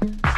Bye.